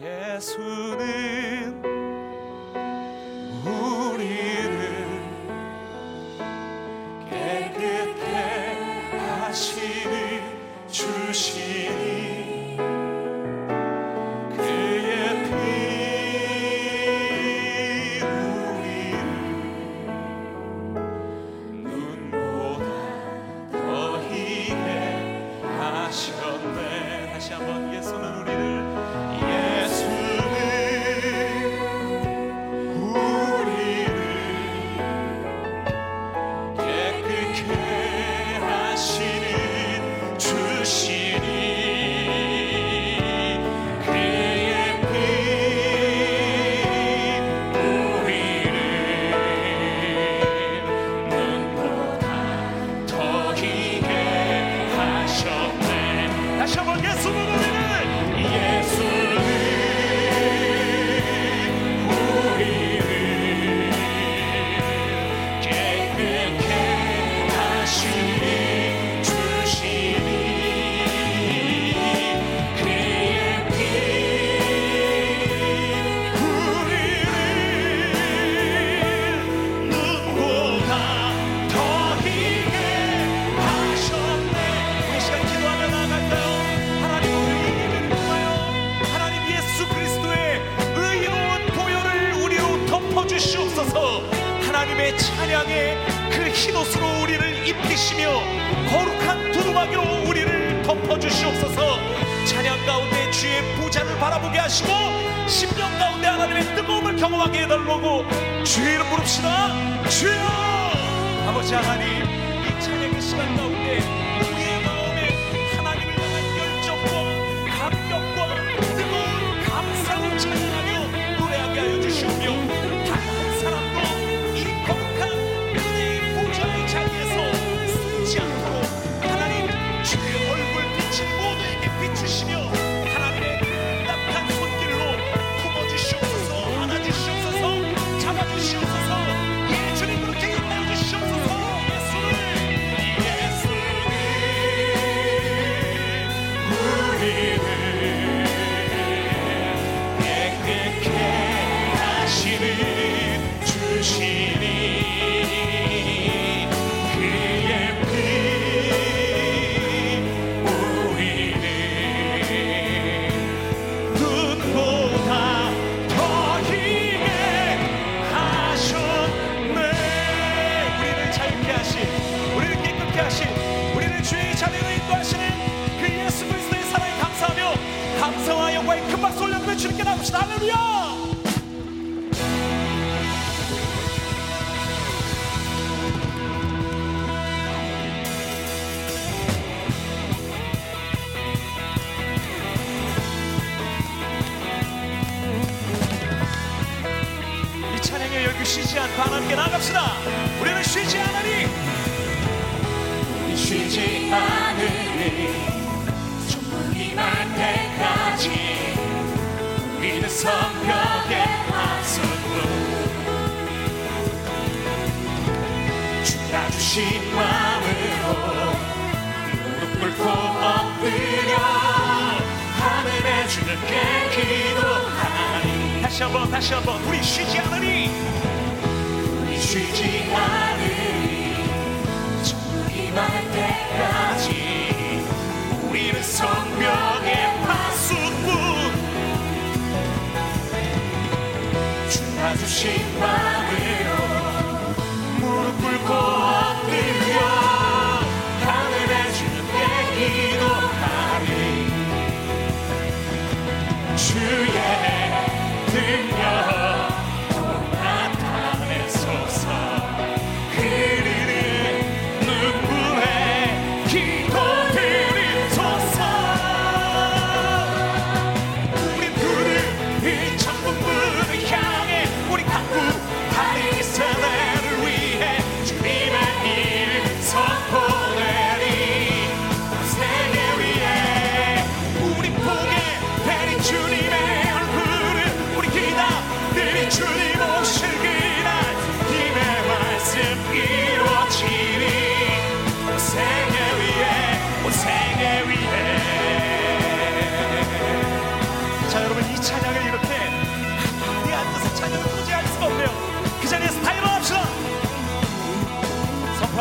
예수는 우리를 깨끗해 하시는 주시니. 하나님의 찬양에 그 흰옷으로 우리를 입히시며 거룩한 두루마기로 우리를 덮어주시옵소서. 찬양 가운데 주의 보좌를 바라보게 하시고 십령 가운데 하나님의 뜨거움을 경험하게 해달라고 주의 이름 부릅시다. 주여! 아버지 하나님 이 찬양의 시간 가운데 쉬지 않고 하나님께 나갑시다. 우리는 쉬지 않으니. 우리 쉬지 않으니. 충분히 만 때까지 우리는 성벽에 하소로 주가 주신 마음으로 무릎 꿇고 엎드려 하늘에 주님께 기도하니 다시 한번 다시 한번. 우리 쉬지 않으니. 쉬지 않으니 정말 임할 때까지. 우리는 성명의 파수꾼 주나 주신 바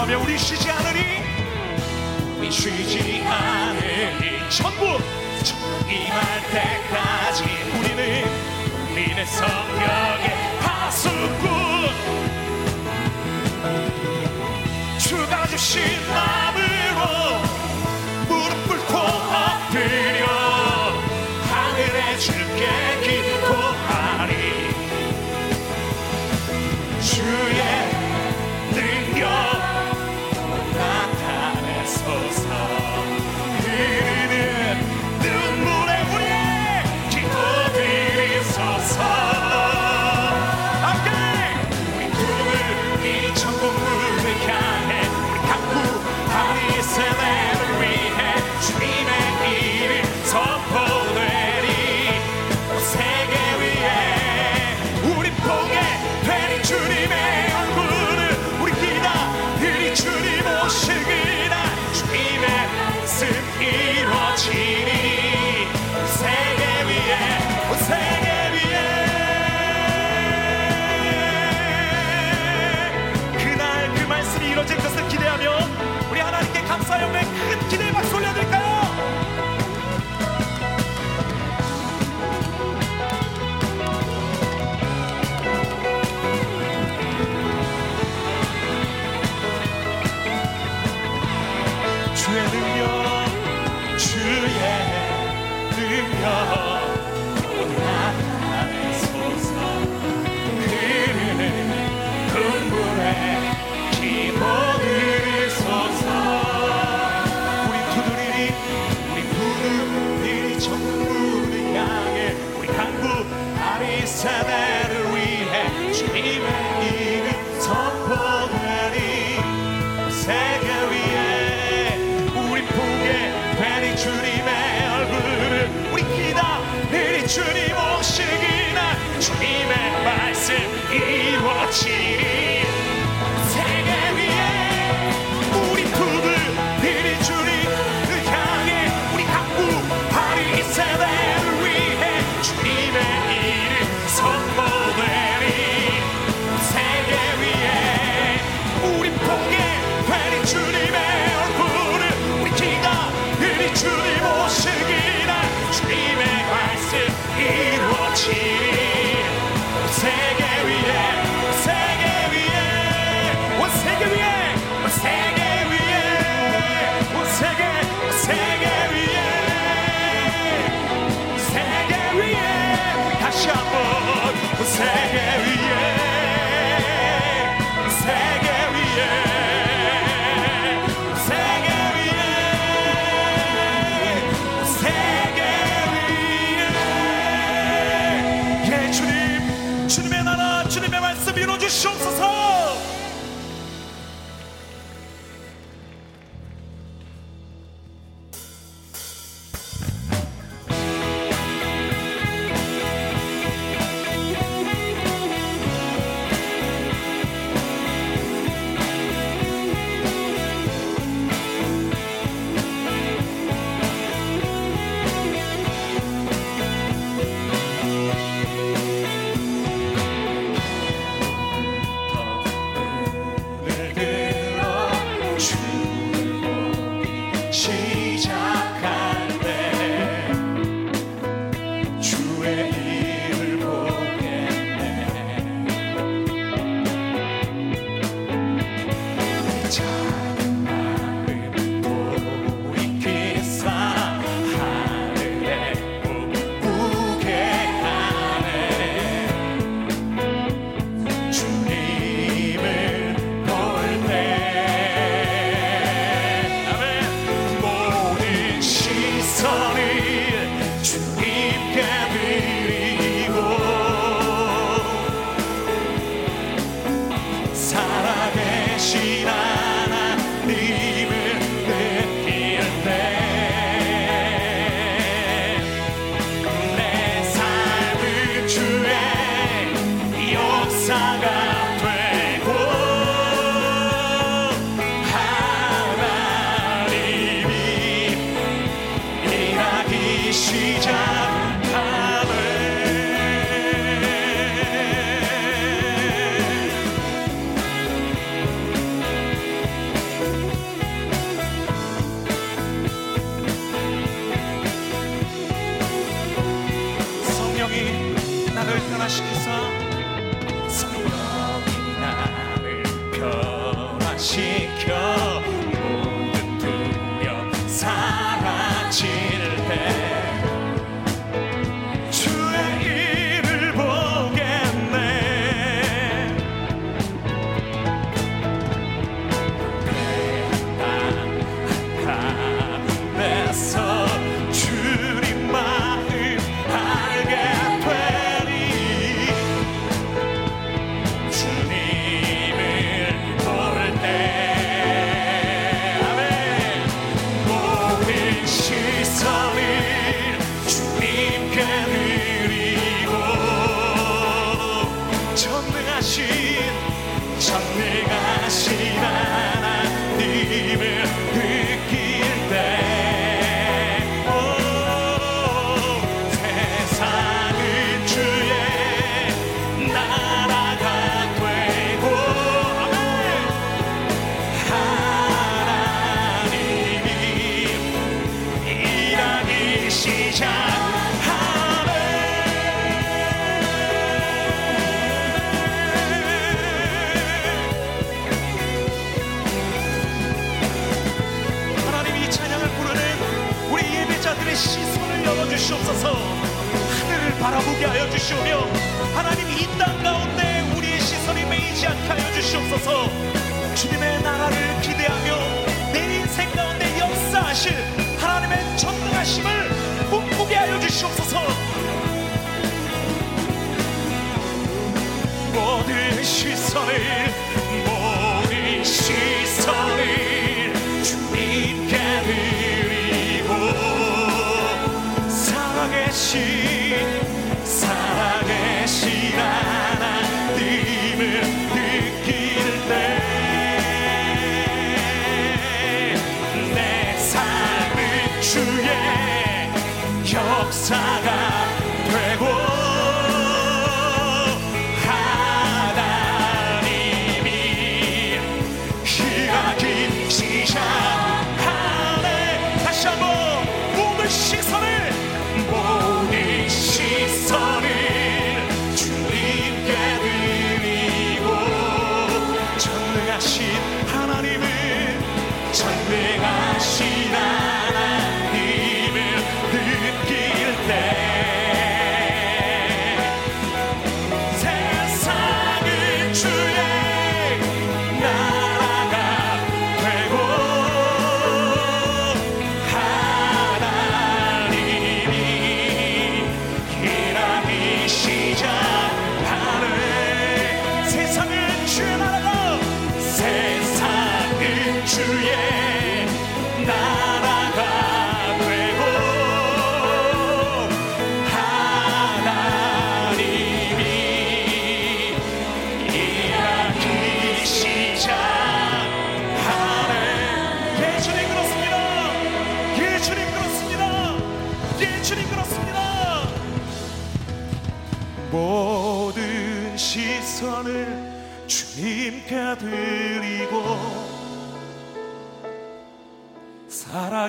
기도하며 우리 쉬지 않으니? 우리 쉬지 않으니. 전부 임할 때까지 우리는 우리는 성령의 파수꾼. 주가 주신 마음으로 무릎 꿇고 엎드려 하늘에 줄게 기도하리. 주의 주님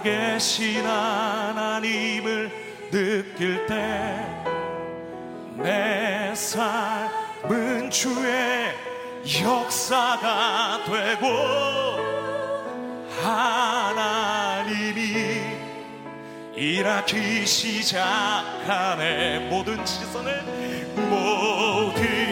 계신 하나님을 느낄 때 내 삶은 주의 역사가 되고 하나님이 일하기 시작하네. 모든 시선을 모든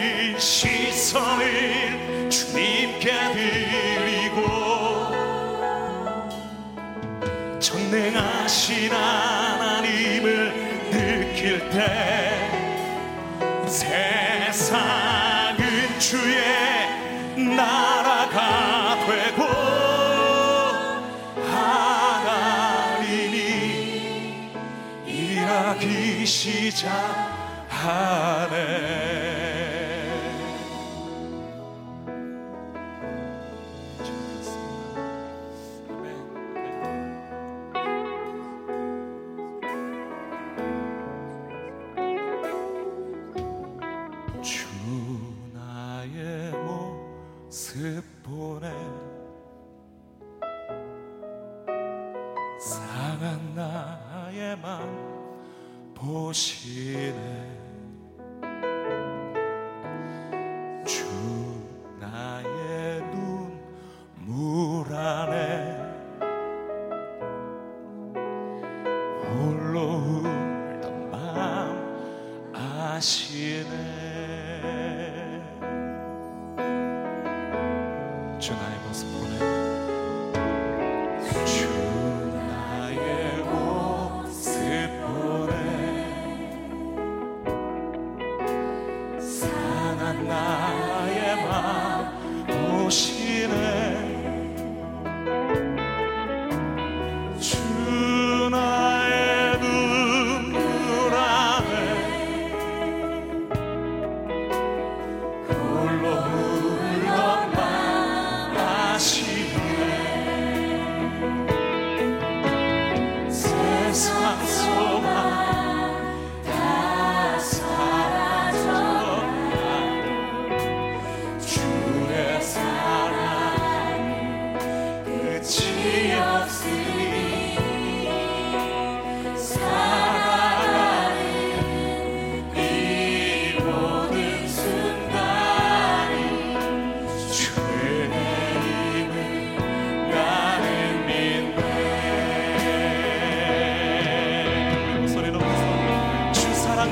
시작하네. 주 나의 모습 보내 상한 나의 맘 보시네.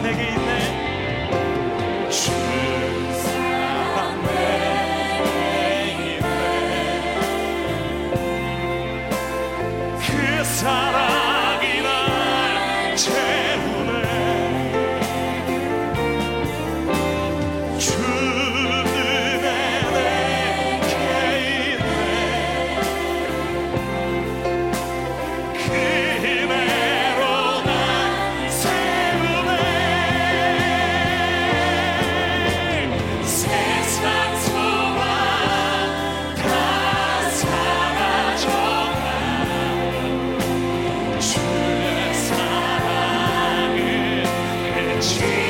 주 의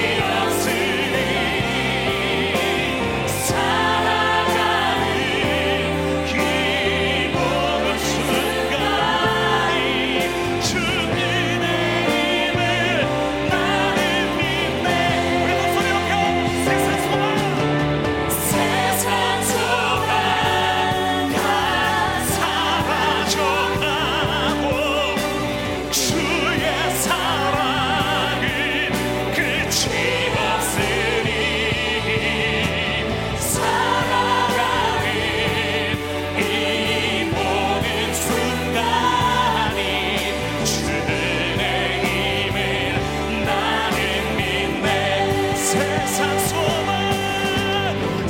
소망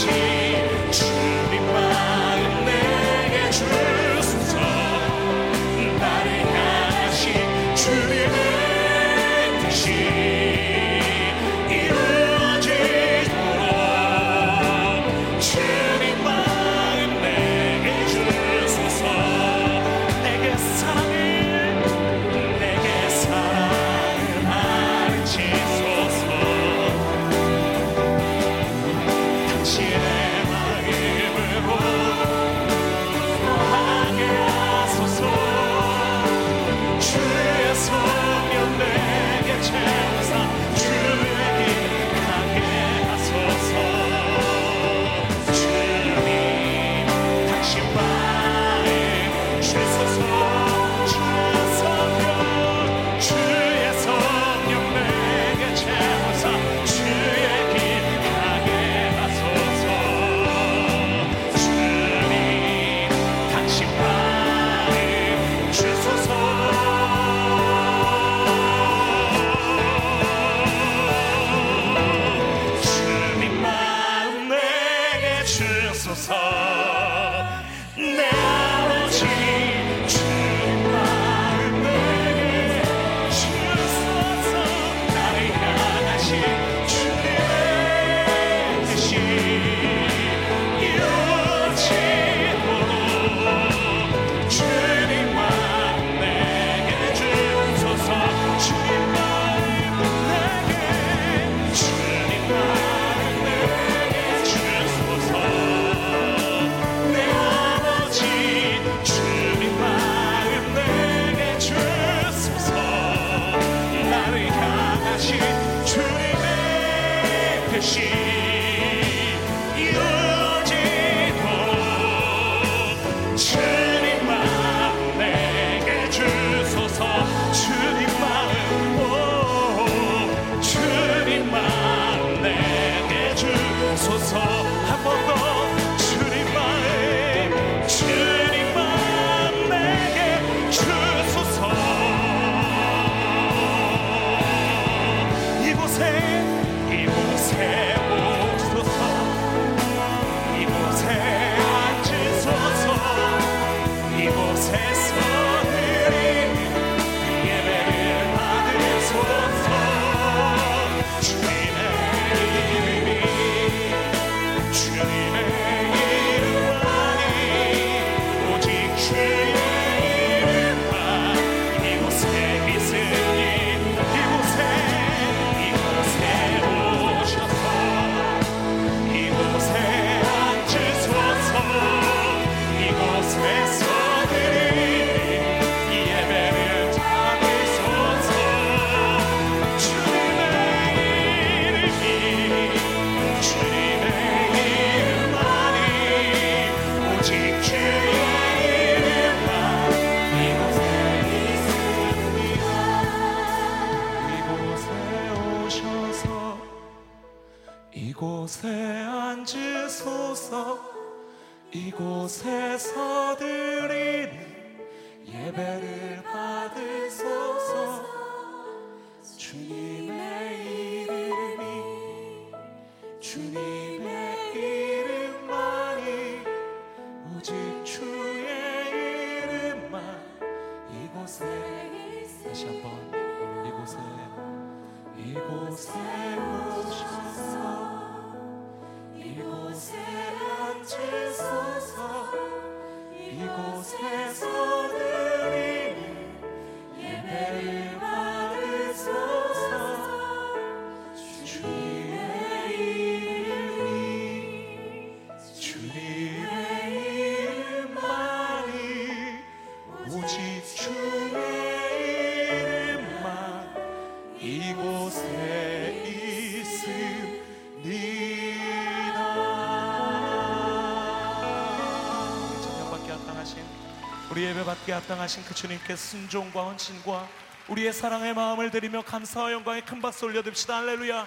Jesus. 예배받게 합당하신 그 주님께 순종과 헌신과 우리의 사랑의 마음을 드리며 감사와 영광의 큰 박수 올려듭시다. 할렐루야.